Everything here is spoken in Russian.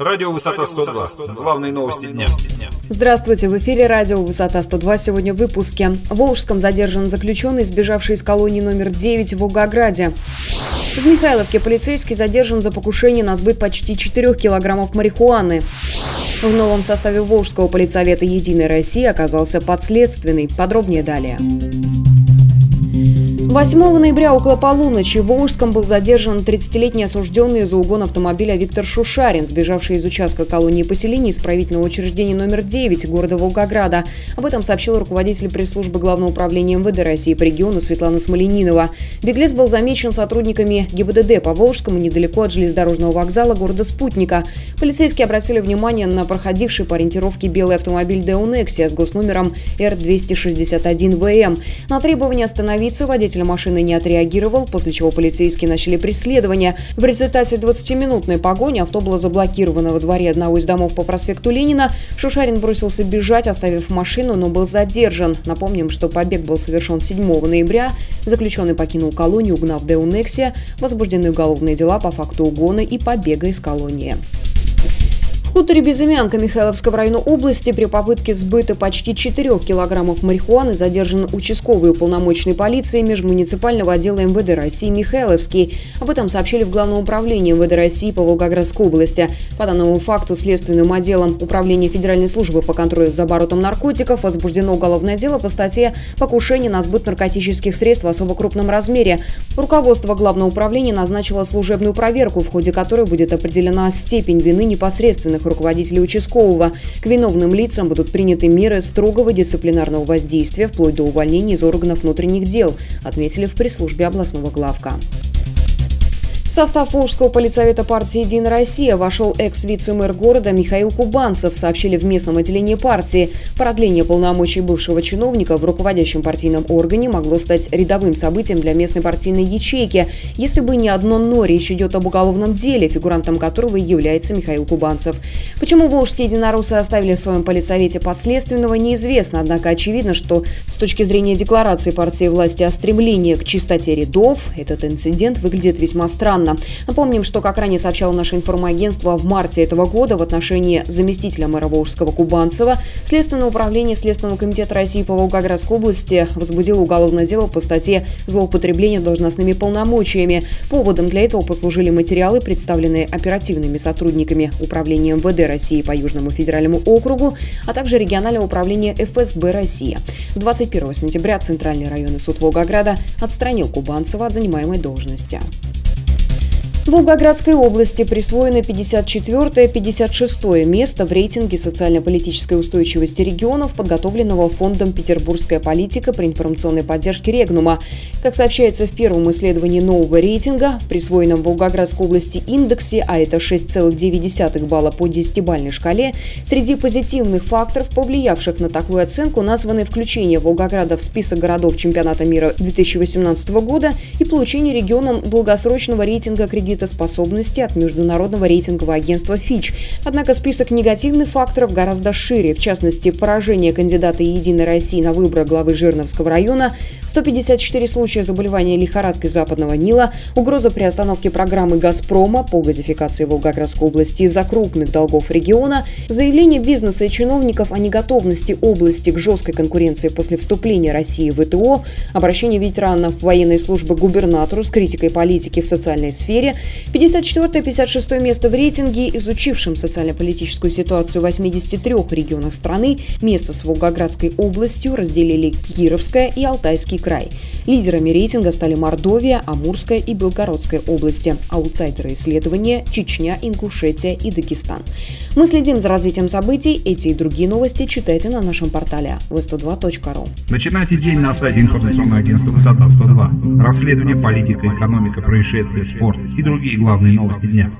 Радио «Высота 102». Главные новости дня. Здравствуйте, в эфире радио «Высота 102». Сегодня в выпуске. В Волжском задержан заключенный, сбежавший из колонии номер 9 в Волгограде. В Михайловке полицейский задержан за покушение на сбыт почти 4 килограммов марихуаны. В новом составе Волжского полицовета «Единой России» оказался подследственный. Подробнее далее. 8 ноября около полуночи в Волжском был задержан 30-летний осужденный за угон автомобиля Виктор Шушарин, сбежавший из участка колонии поселений исправительного учреждения номер 9 города Волгограда. Об этом сообщил руководитель пресс-службы Главного управления МВД России по региону Светлана Смоленинова. Беглец был замечен сотрудниками ГИБДД по Волжскому недалеко от железнодорожного вокзала города Спутника. Полицейские обратили внимание на проходивший по ориентировке белый автомобиль Деонексия с госномером Р-261ВМ. На требование остановиться водитель Водитель машины не отреагировал, после чего полицейские начали преследование. В результате 20-минутной погони авто было заблокировано во дворе одного из домов по проспекту Ленина. Шушарин бросился бежать, оставив машину, но был задержан. Напомним, что побег был совершен 7 ноября. Заключенный покинул колонию, угнав Деунексия. Возбуждены уголовные дела по факту угона и побега из колонии. В хуторе Безымянка Михайловского района области при попытке сбыта почти 4 килограммов марихуаны задержан участковый уполномоченный полиции межмуниципального отдела МВД России Михайловский. Об этом сообщили в Главном управлении МВД России по Волгоградской области. По данному факту следственным отделом Управления Федеральной службы по контролю за оборотом наркотиков возбуждено уголовное дело по статье «Покушение на сбыт наркотических средств в особо крупном размере». Руководство Главного управления назначило служебную проверку, в ходе которой будет определена степень вины непосредственных ответственных руководителей участкового. К виновным лицам будут приняты меры строгого дисциплинарного воздействия вплоть до увольнения из органов внутренних дел, отметили в пресс-службе областного главка. В состав Волжского полицовета партии «Единая Россия» вошел экс-вице-мэр города Михаил Кубанцев, сообщили в местном отделении партии. Продление полномочий бывшего чиновника в руководящем партийном органе могло стать рядовым событием для местной партийной ячейки, если бы не одно «но». Речь идет об уголовном деле, фигурантом которого является Михаил Кубанцев. Почему волжские единороссы оставили в своем полицовете подследственного, неизвестно. Однако очевидно, что с точки зрения декларации партии власти о стремлении к чистоте рядов, этот инцидент выглядит весьма странно странно. Напомним, что, как ранее сообщало наше информагентство, в марте этого года в отношении заместителя мэра Волжского Кубанцева Следственное управление Следственного комитета России по Волгоградской области возбудило уголовное дело по статье «Злоупотребление должностными полномочиями». Поводом для этого послужили материалы, представленные оперативными сотрудниками Управления МВД России по Южному федеральному округу, а также регионального управления ФСБ России. 21 сентября Центральный районный суд Волгограда отстранил Кубанцева от занимаемой должности. Волгоградской области присвоено 54-56 место в рейтинге социально-политической устойчивости регионов, подготовленного Фондом «Петербургская политика» при информационной поддержке Регнума. Как сообщается в первом исследовании нового рейтинга, присвоенном Волгоградской области индексе, а это 6,9 балла по 10-бальной шкале, среди позитивных факторов, повлиявших на такую оценку, названы включение Волгограда в список городов чемпионата мира 2018 года и получение регионом долгосрочного рейтинга кредитов кредитоспособности от международного рейтингового агентства Fitch. Однако список негативных факторов гораздо шире. В частности, поражение кандидата «Единой России» на выборы главы Жирновского района, 154 случая заболевания лихорадкой Западного Нила, угроза приостановки программы «Газпрома» по газификации Волгоградской области из-за крупных долгов региона, заявление бизнеса и чиновников о неготовности области к жесткой конкуренции после вступления России в ВТО, обращение ветеранов военной службы губернатору с критикой политики в социальной сфере, 54-56 место в рейтинге, изучившем социально-политическую ситуацию в 83 регионах страны, место с Волгоградской областью разделили Кировская и Алтайский край. Лидерами рейтинга стали Мордовия, Амурская и Белгородская области. Аутсайдеры исследования – Чечня, Ингушетия и Дагестан. Мы следим за развитием событий. Эти и другие новости читайте на нашем портале v102.ru. Начинайте день на сайте информационного агентства «Высота 102». Расследование, политика, экономика, происшествия, спорт и другие главные новости дня.